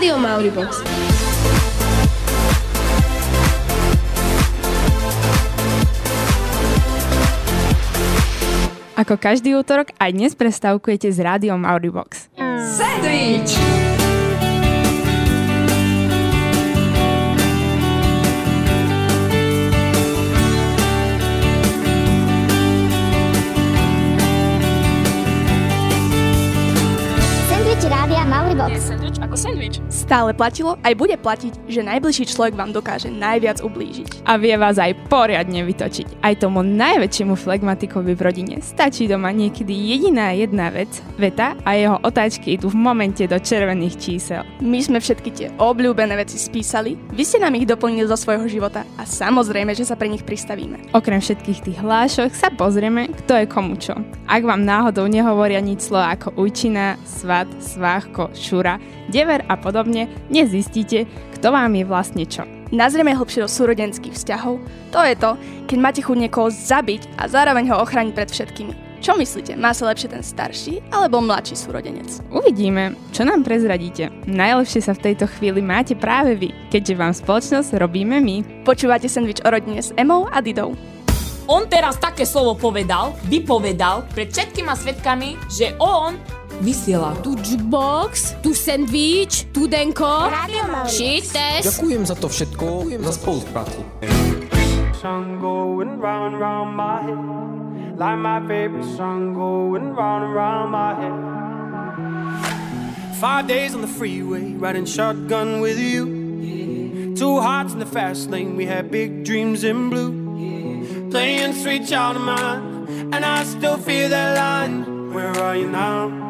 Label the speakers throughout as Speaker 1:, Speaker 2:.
Speaker 1: Rádio Mauribox.
Speaker 2: Ako každý útorok, aj dnes prestávkujete s rádiom.
Speaker 1: Sandwich!
Speaker 3: Sandwich Mauribox.
Speaker 4: sandwich ako sandwich. Stále platilo, aj bude platiť, že najbližší človek vám dokáže najviac ublížiť.
Speaker 2: A vie vás aj poriadne vytočiť. Aj tomu najväčšiemu flegmatikovi v rodine stačí doma niekedy jediná jedna vec, veta a jeho otáčky idú v momente do červených čísel.
Speaker 4: My sme všetky tie obľúbené veci spísali, vy ste nám ich doplnili zo svojho života a samozrejme, že sa pre nich pristavíme.
Speaker 2: Okrem všetkých tých hlášok sa pozrieme, kto je komu čo. Ak vám náhodou nehovoria nič slova ako ujčina, svat, sváchko, šura, dever a podobne, nezistíte, kto vám je vlastne čo.
Speaker 4: Nazrieme hlbšie do súrodenských vzťahov. To je to, keď máte chuť niekoho zabiť a zároveň ho ochrániť pred všetkými. Čo myslíte, má sa lepšie ten starší alebo mladší súrodenec?
Speaker 2: Uvidíme, čo nám prezradíte. Najlepšie sa v tejto chvíli máte práve vy, keďže vám spoločnosť robíme my.
Speaker 4: Počúvate sandwich o rodine s Emou a Didou.
Speaker 5: On teraz také slovo povedal, vypovedal pred všetkými svetkami, že on vysiela.
Speaker 1: Tu jukebox, tu sandwich, tu denko. Šites.
Speaker 6: Ďakujem za to všetko, za spoluprácu.
Speaker 7: Sun going round and round my head. Like my favorite song going round and round my head. Five days on the freeway, riding shotgun with you. Two hearts in the fast lane, we had big dreams in blue. Playing sweet child of mine, and I still feel that line. Where are you now?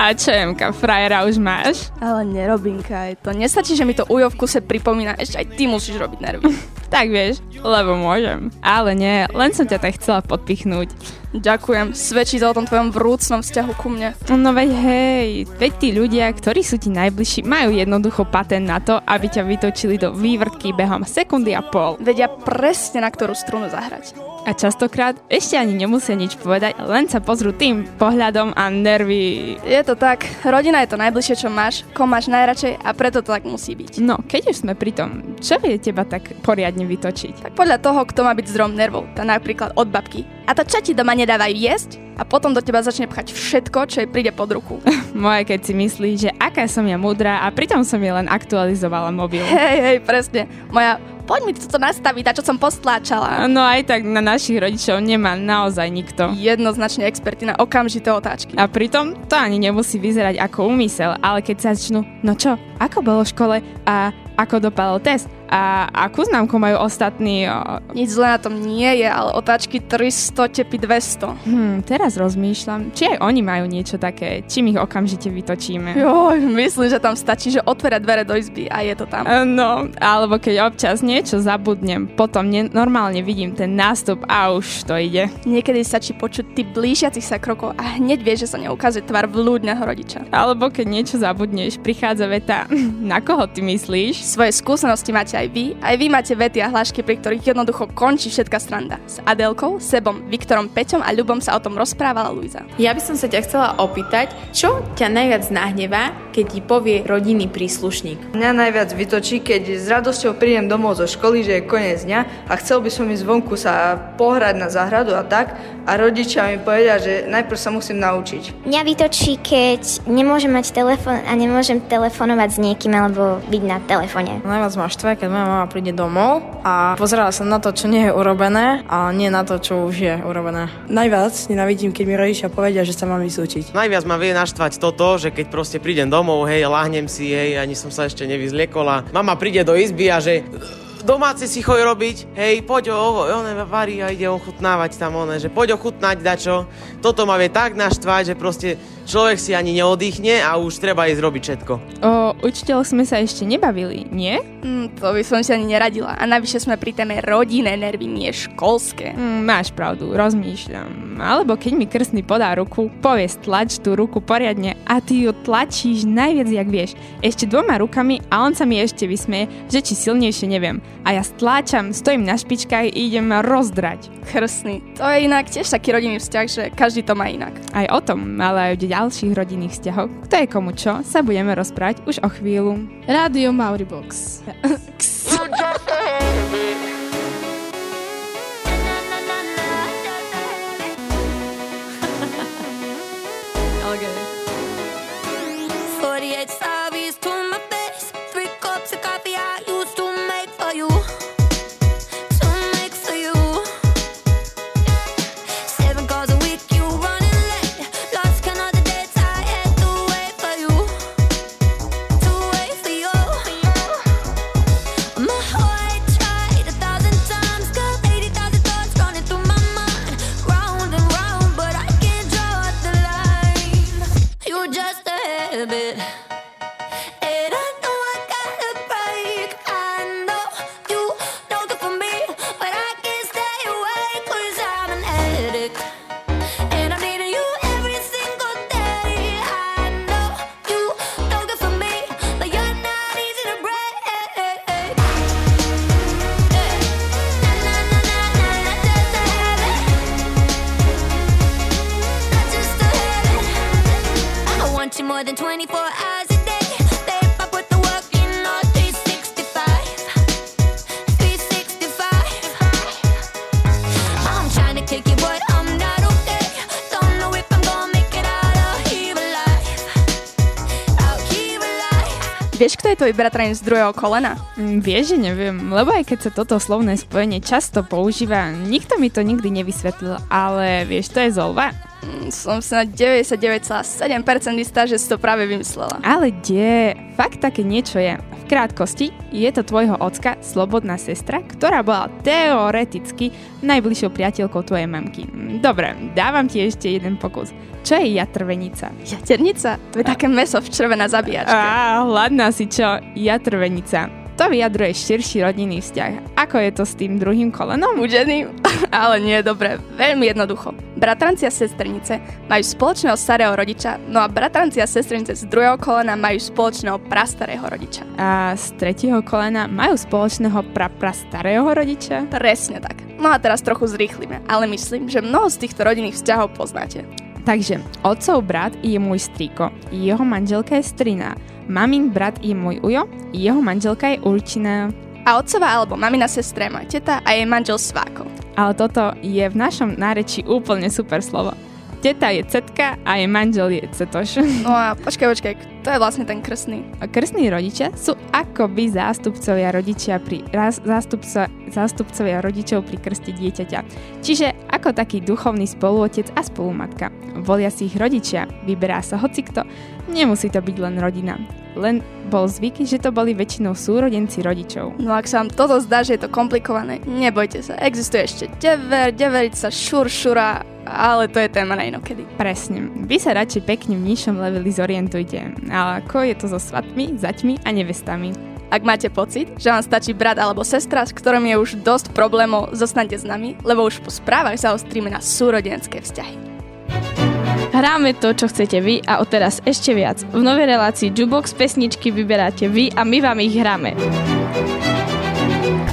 Speaker 2: A, čo, Emka, frajera už máš?
Speaker 4: Ale nerobinka, je to. Nestačí, že mi to ujo v kuse pripomína, ešte aj ty musíš robiť nervy.
Speaker 2: Tak vieš, lebo môžem. Ale nie, len som ťa tak chcela podpichnúť.
Speaker 4: Ďakujem, svedčí to o tom tvojom vrúcnom vzťahu ku mne.
Speaker 2: No veď hej, veď tí ľudia, ktorí sú ti najbližší, majú jednoducho patent na to, aby ťa vytočili do vývrtky behom sekundy a pol.
Speaker 4: Vedia presne na ktorú strunu zahrať.
Speaker 2: A častokrát ešte ani nemusia nič povedať, len sa pozrú tým pohľadom a nervy.
Speaker 4: Je to tak, rodina je to najbližšie, čo máš, kom máš najradšej a preto to tak musí byť.
Speaker 2: No, keď už sme pri tom, čo vie teba tak poriadne vytočiť?
Speaker 4: Tak podľa toho, kto má byť zdrom nervov, tá napríklad od babky. A to čo ti doma nedávajú jesť? A potom do teba začne pchať všetko, čo jej príde pod ruku.
Speaker 2: Moje, keď si myslí, že aká som ja múdra a pritom som jej len aktualizovala mobil.
Speaker 4: Hej, hej, presne. Moja, poď mi toto nastaviť, tá čo som postláčala.
Speaker 2: No aj tak na našich rodičov nemá naozaj nikto.
Speaker 4: Jednoznačne experti na okamžité otáčky.
Speaker 2: A pritom to ani nemusí vyzerať ako úmysel, ale keď sa začnú, no čo, ako bolo v škole a ako dopadol test a akú známku majú ostatní.
Speaker 4: Nič zlé na tom nie je, ale otáčky 300 tepy 200.
Speaker 2: Hm, teraz rozmýšľam, či aj oni majú niečo také, čím ich okamžite vytočíme.
Speaker 4: Joj, myslím, že tam stačí, že otvoria dvere do izby a je to tam.
Speaker 2: No, alebo keď občas niečo zabudnem, potom ne- normálne vidím ten nástup a už to ide.
Speaker 4: Niekedy stačí počuť ty blížiacich sa krokov a hneď vieš, že sa neukazuje tvar vľúdneho rodiča.
Speaker 2: Alebo keď niečo zabudneš, prichádza veta, na koho ty myslíš?
Speaker 4: Svoje skúsenosti máte aj vy, aj vy máte vety a hlášky, pri ktorých jednoducho končí všetká stranda. S Adelkou, Sebom, Viktorom, Peťom a Ľubom sa o tom rozprávala Luisa.
Speaker 8: Ja by som sa ťa chcela opýtať, čo ťa najviac nahnevá, keď ti povie rodinný príslušník?
Speaker 9: Mňa najviac vytočí, keď s radosťou prídem domov zo školy, že je koniec dňa a chcel by som ísť vonku sa pohrať na záhradu a tak a rodičia mi povedia, že najprv sa musím naučiť.
Speaker 3: Mňa vytočí, keď nemôžem mať telefón a nemôžem telefonovať s niekým alebo byť na telefóne.
Speaker 10: Najviac ma štve, keď moja mama príde domov a pozerala sa na to, čo nie je urobené a nie na to, čo už je urobené.
Speaker 11: Najviac nenavidím, keď mi rodičia povedia, že sa mám vysúčiť.
Speaker 3: Najviac ma vie naštvať toto, že keď proste prídem domov, hej, lahnem si, hej, ani som sa ešte nevyzliekol a mama príde do izby a že domáce si choj robiť, hej, poď o, on varí a ide ochutnávať tam one, že poď ochutnať dačo. Toto ma vie tak naštvať, že proste človek si ani neoddychne a už treba ísť robiť všetko.
Speaker 2: O učiteľoch sme sa ešte nebavili, nie?
Speaker 4: Mm, to by som si ani neradila. A navyše sme pri téme rodinné nervy, nie školské.
Speaker 2: Mm, máš pravdu, rozmýšľam. Alebo keď mi krstný podá ruku, povie stlač tú ruku poriadne a ty ju tlačíš najviac, jak vieš. Ešte dvoma rukami a on sa mi ešte vysmeje, že či silnejšie neviem. A ja stláčam, stojím na špičkách, idem rozdrať.
Speaker 4: Krstný. To je inak tiež taký rodinný vzťah, že každý to má inak.
Speaker 2: Aj o tom, ale aj o ďalších rodinných vzťahoch, kto je komu čo, sa budeme rozprávať už o chvíľu.
Speaker 5: Rádio Mauribox.
Speaker 4: tvoj bratranec z druhého kolena?
Speaker 2: Mm, vieš, že neviem, lebo aj keď sa toto slovné spojenie často používa, nikto mi to nikdy nevysvetlil, ale vieš, to je Zolva?
Speaker 4: Mm, som sa na 99,7% istá, že si to práve vymyslela.
Speaker 2: Ale kde? Fakt také niečo je. V krátkosti, je to tvojho ocka, slobodná sestra, ktorá bola teoreticky najbližšou priateľkou tvojej mamky. Mm, dobre, dávam ti ešte jeden pokus. Čo je jatrvenica?
Speaker 4: Jaternica? To je také meso v červená zabíjačke.
Speaker 2: Á, hladná si čo? Jatrvenica. To vyjadruje širší rodinný vzťah. Ako je to s tým druhým kolenom?
Speaker 4: Udeným? Ale nie, dobre. Veľmi jednoducho. Bratranci a sestrnice majú spoločného starého rodiča, no a bratranci a sestrnice z druhého kolena majú spoločného prastarého rodiča.
Speaker 2: A z tretieho kolena majú spoločného pra prastarého rodiča?
Speaker 4: Presne tak. No a teraz trochu zrýchlime, ale myslím, že mnoho z týchto rodinných vzťahov poznáte.
Speaker 2: Takže, otcov brat je môj strýko, jeho manželka je strina, mamin brat je môj ujo, jeho manželka je určina.
Speaker 4: A otcová alebo mamina sestra je moja teta a jej manžel sváko.
Speaker 2: Ale toto je v našom nárečí úplne super slovo. Teta je cetka a jej manžel je cetoš.
Speaker 4: No a počkaj, počkaj, to je vlastne ten krstný.
Speaker 2: A krstní rodičia sú akoby zástupcovia rodičia pri, raz, zástupca, zástupcovia rodičov pri krste dieťaťa. Čiže ako taký duchovný spoluotec a spolumatka. Volia si ich rodičia, vyberá sa hocikto, nemusí to byť len rodina. Len bol zvyk, že to boli väčšinou súrodenci rodičov.
Speaker 4: No ak sa vám toto zdá, že je to komplikované, nebojte sa, existuje ešte dever, deverica, šuršura, ale to je téma na inokedy.
Speaker 2: Presne. Vy sa radšej pekne v nižšom leveli zorientujte. Ale ako je to so svatmi, zaťmi a nevestami?
Speaker 4: Ak máte pocit, že vám stačí brat alebo sestra, s ktorým je už dosť problémov, zostanete s nami, lebo už po správach zaostríme na súrodenské vzťahy.
Speaker 5: Hráme to, čo chcete vy a odteraz ešte viac. V novej relácii Jukebox pesničky vyberáte vy a my vám ich hráme.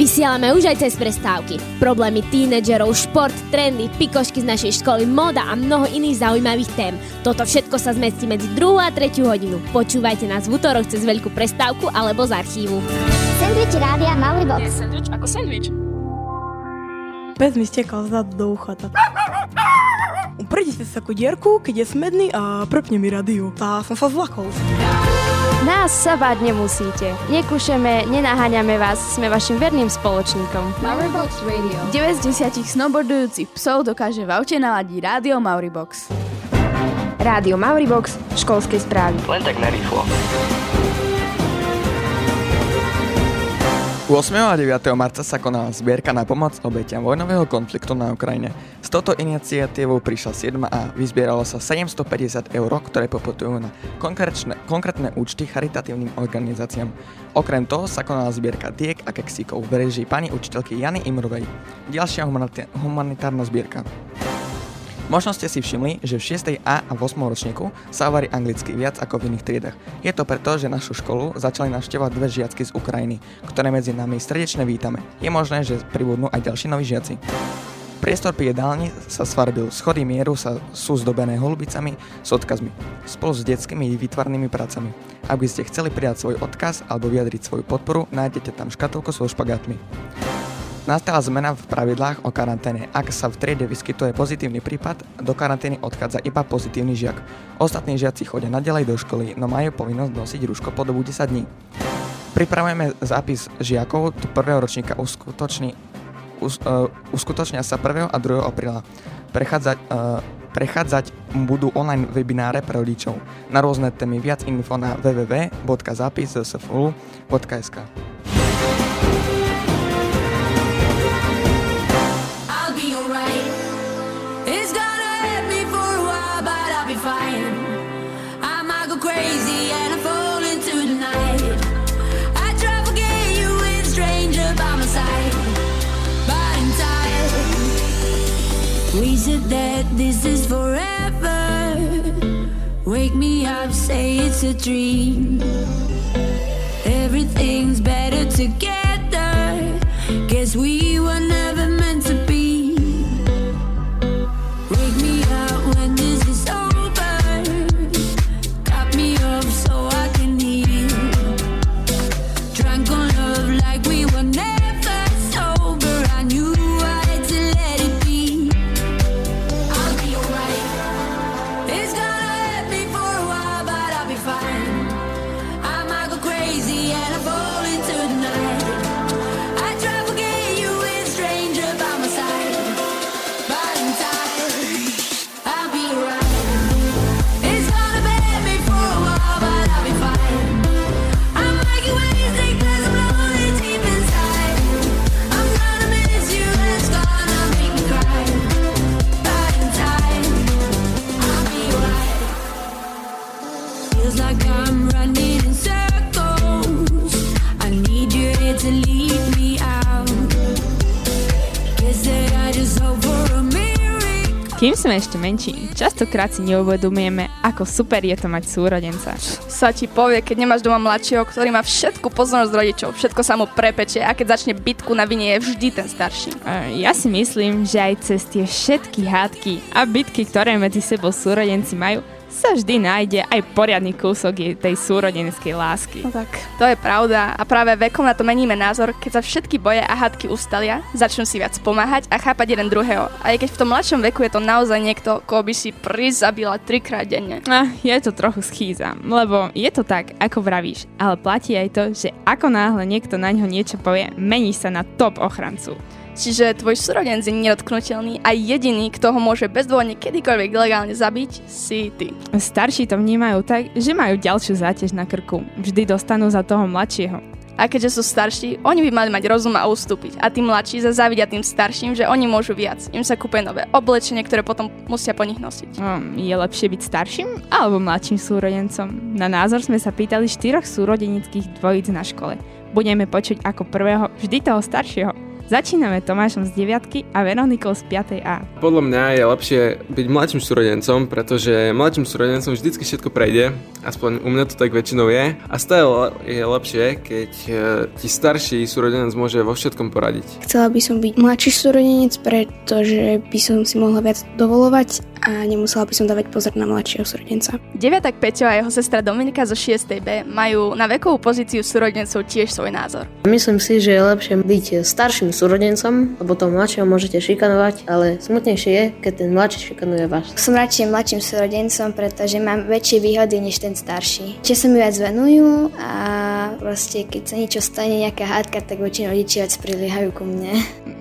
Speaker 1: Vysielame už aj cez prestávky. Problémy tínedžerov, šport, trendy, pikošky z našej školy, moda a mnoho iných zaujímavých tém. Toto všetko sa zmestí medzi 2 a 3 hodinu. Počúvajte nás v útorok cez veľkú prestávku alebo z archívu.
Speaker 9: Sandwich rádia Mauribox.
Speaker 12: Je sandwich ako sandwich.
Speaker 11: Pes mi stekal zadu do ucha. Tak. Prejdite sa takú dierku, keď je smedný a prepne mi rádiu. Tá som sa zlakol.
Speaker 13: Nás sa báť nemusíte. Nekúšeme, nenaháňame vás, sme vašim verným spoločníkom.
Speaker 8: Mauribox Radio. 9 z 10 snowboardujúcich psov dokáže v aute naladiť rádio Mauribox.
Speaker 13: Rádio Mauribox, školskej správy.
Speaker 14: Len tak narýchlo.
Speaker 15: 8. a 9. marca sa konala zbierka na pomoc obetiam vojnového konfliktu na Ukrajine. S touto iniciatívou prišla 7 a vyzbieralo sa 750 eur, ktoré poputujú na konkrétne, konkrétne účty charitatívnym organizáciám. Okrem toho sa konala zbierka diek a keksíkov v režii pani učiteľky Jany Imrovej. Ďalšia humanitárna zbierka. Možno ste si všimli, že v 6. A a 8. ročníku sa hovorí anglicky viac ako v iných triedach. Je to preto, že našu školu začali navštevovať dve žiacky z Ukrajiny, ktoré medzi nami srdečne vítame. Je možné, že pribudnú aj ďalší noví žiaci. Priestor pri jedálni sa svarbil, schody mieru sa sú zdobené holubicami s odkazmi, spolu s detskými výtvarnými pracami. Ak by ste chceli prijať svoj odkaz alebo vyjadriť svoju podporu, nájdete tam škatulku so špagátmi. Nastala zmena v pravidlách o karanténe. Ak sa v triede vyskytuje pozitívny prípad, do karantény odchádza iba pozitívny žiak. Ostatní žiaci chodia nadalej do školy, no majú povinnosť nosiť rúško po dobu 10 dní. Pripravujeme zápis žiakov do prvého ročníka uskutoční, us, uh, uskutočnia sa 1. a 2. apríla. Prechádzať, uh, prechádzať budú online webináre pre rodičov. Na rôzne témy viac info na www.zapiszsfulu.sk
Speaker 16: that this is forever. Wake me up, say it's a dream. Everything's better together.
Speaker 2: Sme ešte menší, častokrát si neuvedomujeme, ako super je to mať súrodenca.
Speaker 4: Sa ti povie, keď nemáš doma mladšieho, ktorý má všetku pozornosť rodičov, všetko sa mu prepečie a keď začne bitku na vine je vždy ten starší.
Speaker 2: Ja si myslím, že aj cez tie všetky hádky a bitky, ktoré medzi sebou súrodenci majú, sa vždy nájde aj poriadny kúsok tej súrodenskej lásky.
Speaker 4: No tak, to je pravda a práve vekom na to meníme názor, keď sa všetky boje a hádky ustalia, začnú si viac pomáhať a chápať jeden druhého. A aj keď v tom mladšom veku je to naozaj niekto, koho by si prizabila trikrát denne.
Speaker 2: Ah, je to trochu schýza, lebo je to tak, ako vravíš, ale platí aj to, že ako náhle niekto na ňo niečo povie, mení sa na top ochrancu.
Speaker 4: Čiže tvoj súrodenec je nedotknutelný a jediný, kto ho môže bezdôvodne kedykoľvek legálne zabiť, si ty.
Speaker 2: Starší to vnímajú tak, že majú ďalšiu záťaž na krku. Vždy dostanú za toho mladšieho.
Speaker 4: A keďže sú starší, oni by mali mať rozum a ustúpiť. A tí mladší za závidia tým starším, že oni môžu viac. Im sa kúpe nové oblečenie, ktoré potom musia po nich nosiť.
Speaker 2: Um, je lepšie byť starším alebo mladším súrodencom? Na názor sme sa pýtali štyroch súrodenických dvojíc na škole. Budeme počuť ako prvého vždy toho staršieho. Začíname Tomášom z 9 a Veronikou z 5 A.
Speaker 14: Podľa mňa je lepšie byť mladším súrodencom, pretože mladším súrodencom vždycky všetko prejde, aspoň u mňa to tak väčšinou je. A stále je lepšie, keď e, ti starší súrodenec môže vo všetkom poradiť.
Speaker 17: Chcela by som byť mladší súrodenec, pretože by som si mohla viac dovolovať a nemusela by som dávať pozor na mladšieho súrodenca.
Speaker 4: Deviatak Peťo a jeho sestra Dominika zo 6. B majú na vekovú pozíciu súrodencov tiež svoj názor.
Speaker 18: Myslím si, že je lepšie byť starším súrodencom, lebo toho mladšieho môžete šikanovať, ale smutnejšie je, keď ten mladší šikanuje vás.
Speaker 9: Som radšej mladším súrodencom, pretože mám väčšie výhody než ten starší. Čiže sa mi viac venujú a vlastne keď sa niečo stane, nejaká hádka, tak väčšinou rodičia viac priliehajú ku mne.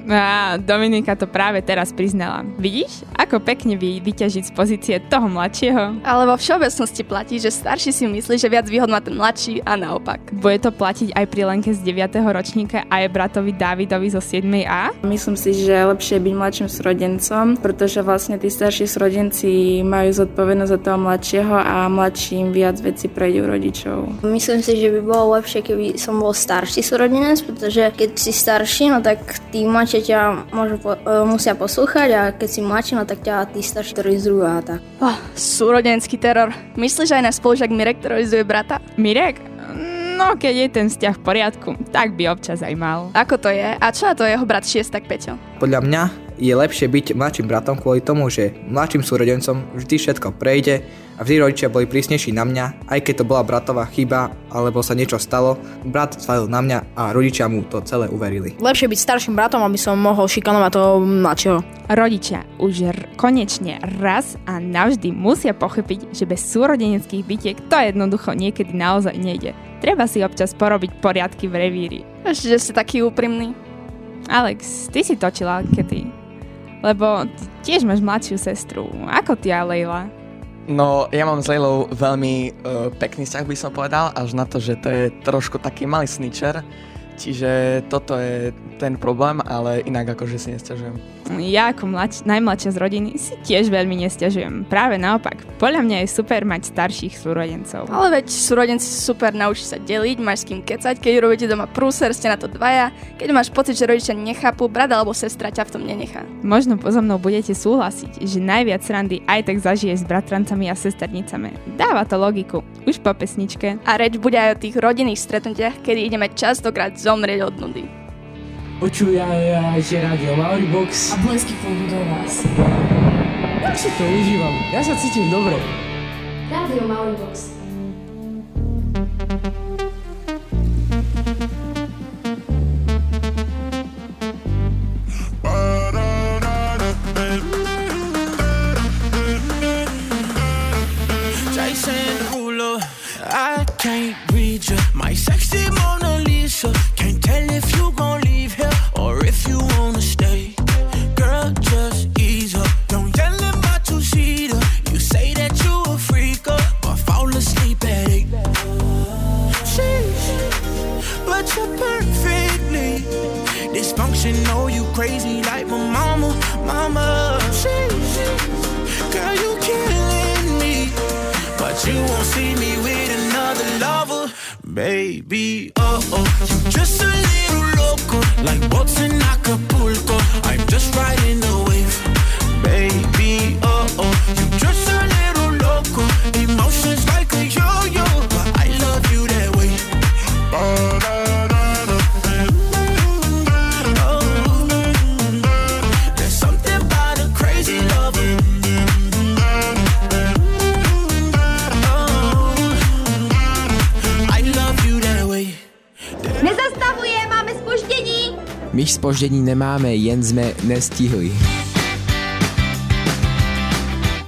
Speaker 2: A Dominika to práve teraz priznala. Vidíš, ako pekne vy vyťažiť z pozície toho mladšieho?
Speaker 4: Ale vo všeobecnosti platí, že starší si myslí, že viac výhod má ten mladší a naopak.
Speaker 2: Bude to platiť aj pri Lenke z 9. ročníka a aj bratovi Davidovi zo 7. A?
Speaker 19: Myslím si, že je lepšie byť mladším súrodencom, pretože vlastne tí starší súrodenci majú zodpovednosť za toho mladšieho a mladším viac veci prejdú rodičov.
Speaker 9: Myslím si, že by bolo lepšie, keby som bol starší súrodenec, pretože keď si starší, no tak tí mladší ťa môžu po, uh, musia poslúchať a keď si mladší, no tak ťa tí starší terorizujú a tak.
Speaker 4: Oh, súrodenský teror. Myslíš, že aj náš spolužiak Mirek terorizuje brata?
Speaker 2: Mirek? No, keď je ten vzťah v poriadku, tak by občas aj mal.
Speaker 4: Ako to je? A čo na to jeho brat šiestak Peťo?
Speaker 20: Podľa mňa je lepšie byť mladším bratom kvôli tomu, že mladším súrodencom vždy všetko prejde a vždy rodičia boli prísnejší na mňa, aj keď to bola bratová chyba alebo sa niečo stalo, brat svalil na mňa a rodičia mu to celé uverili.
Speaker 10: Lepšie byť starším bratom, aby som mohol šikanovať toho mladšieho.
Speaker 2: Rodičia už r- konečne raz a navždy musia pochopiť, že bez súrodeneckých bytiek to jednoducho niekedy naozaj nejde. Treba si občas porobiť poriadky v revíri.
Speaker 4: Ešte, že ste taký úprimný.
Speaker 2: Alex, ty si točila kedy? Lebo tiež máš mladšiu sestru. Ako ty a Leila?
Speaker 15: No, ja mám s Leilou veľmi uh, pekný vzťah, by som povedal, až na to, že to je trošku taký malý snitcher, čiže toto je ten problém, ale inak akože si nesťažujem.
Speaker 2: Ja ako mladš- najmladšia z rodiny si tiež veľmi nesťažujem. Práve naopak, podľa mňa je super mať starších súrodencov.
Speaker 4: Ale veď súrodenci sú super, naučí sa deliť, máš s kým kecať, keď robíte doma prúser, ste na to dvaja, keď máš pocit, že rodičia nechápu, brat alebo sestra ťa v tom nenechá.
Speaker 2: Možno pozo mnou budete súhlasiť, že najviac randy aj tak zažiješ s bratrancami a sesternicami. Dáva to logiku, už po pesničke.
Speaker 4: A reč bude aj o tých rodinných stretnutiach, kedy ideme častokrát zomrieť od nudy.
Speaker 21: Počúvajte Radio Mauribox.
Speaker 12: A blesky pôjdu do vás.
Speaker 21: Ja si to užívam, ja sa cítim dobre.
Speaker 9: Radio Mauribox.
Speaker 22: Jason Derulo, I can't
Speaker 6: spoždení nemáme, jen sme nestihli.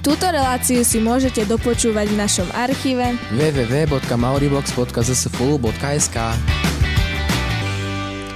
Speaker 23: Túto reláciu si môžete dopočúvať v našom archíve
Speaker 6: www.mauribox.zsfulu.sk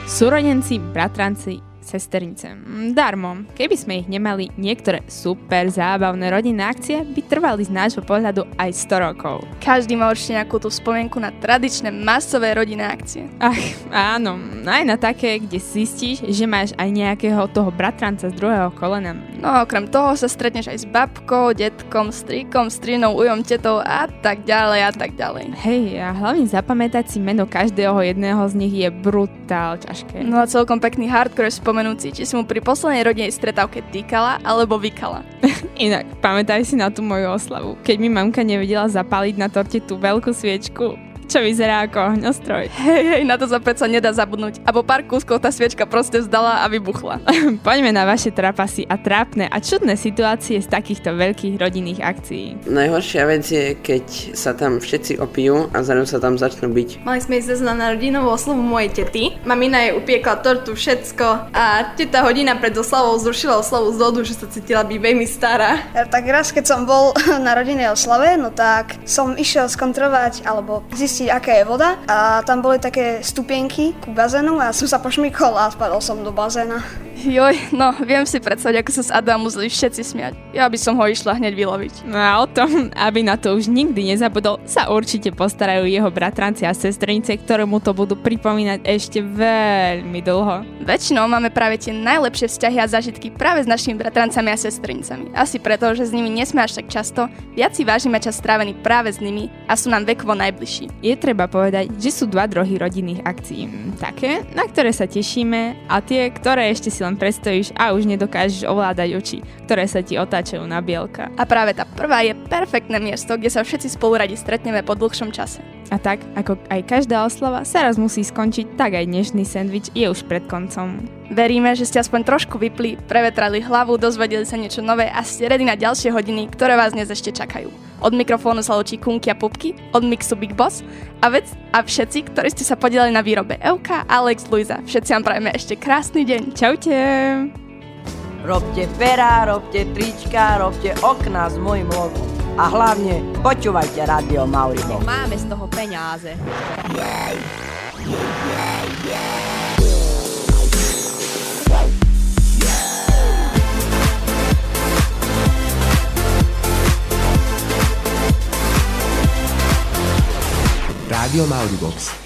Speaker 2: Súrodenci, bratranci, sesternice. Mm, Darmo. Keby sme ich nemali, niektoré super zábavné rodinné akcie by trvali z nášho pohľadu aj 100 rokov.
Speaker 4: Každý má určite nejakú tú spomienku na tradičné masové rodinné akcie.
Speaker 2: Ach, áno, aj na také, kde zistíš, že máš aj nejakého toho bratranca z druhého kolena.
Speaker 4: No a okrem toho sa stretneš aj s babkou, detkom, strýkom, strinou, ujom, tetou a tak ďalej a tak ďalej.
Speaker 2: Hej, a hlavne zapamätať si meno každého jedného z nich je brutál ťažké.
Speaker 4: No a celkom pekný hardcore spomenúci, či si mu pri poslednej rodinnej stretávke týkala alebo vykala.
Speaker 2: Inak, pamätaj si na tú moju oslavu, keď mi mamka nevedela zapáliť na torte tú veľkú sviečku, čo vyzerá ako ohňostroj.
Speaker 4: Hej, hej, na to sa predsa nedá zabudnúť. A po pár kúskoch tá sviečka proste vzdala a vybuchla.
Speaker 2: Poďme na vaše trapasy a trápne a čudné situácie z takýchto veľkých rodinných akcií.
Speaker 24: Najhoršia vec je, keď sa tam všetci opijú a zrazu sa tam začnú byť.
Speaker 25: Mali sme ísť na narodinovú oslavu mojej tety. Mamina jej upiekla tortu, všetko a teta hodina pred oslavou zrušila oslavu z dodu, že sa cítila byť veľmi stará.
Speaker 26: Ja, tak raz, keď som bol na rodinnej oslave, no tak som išiel skontrolovať alebo zistiť, aká je voda a tam boli také stupienky ku bazénu a som sa pošmykol a spadol som do bazéna.
Speaker 4: Joj, no, viem si predstaviť, ako sa s Adamu zli všetci smiať. Ja by som ho išla hneď vyloviť.
Speaker 2: No a o tom, aby na to už nikdy nezabudol, sa určite postarajú jeho bratranci a sestrinice, ktoré mu to budú pripomínať ešte veľmi dlho.
Speaker 4: Väčšinou máme práve tie najlepšie vzťahy a zážitky práve s našimi bratrancami a sestrinicami. Asi preto, že s nimi nesme až tak často, viac si vážime čas strávený práve s nimi a sú nám vekovo najbližší.
Speaker 2: Je treba povedať, že sú dva druhy rodinných akcií. Také, na ktoré sa tešíme a tie, ktoré ešte si len predstavíš a už nedokážeš ovládať oči, ktoré sa ti otáčajú na bielka.
Speaker 4: A práve tá prvá je perfektné miesto, kde sa všetci spolu radi stretneme po dlhšom čase.
Speaker 2: A tak, ako aj každá oslava sa raz musí skončiť, tak aj dnešný sendvič je už pred koncom.
Speaker 4: Veríme, že ste aspoň trošku vypli, prevetrali hlavu, dozvedeli sa niečo nové a ste ready na ďalšie hodiny, ktoré vás dnes ešte čakajú. Od mikrofónu sa ločí Kunky a Pupky, od mixu Big Boss a, vec, a všetci, ktorí ste sa podielali na výrobe Euka, Alex, Luisa. Všetci vám prajeme ešte krásny deň.
Speaker 2: Čaute!
Speaker 27: Robte pera, robte trička, robte okna s mojim logom. A hlavne počúvajte Radio Mauribo.
Speaker 8: Máme z toho peňáze.
Speaker 6: Rádio Mauribox.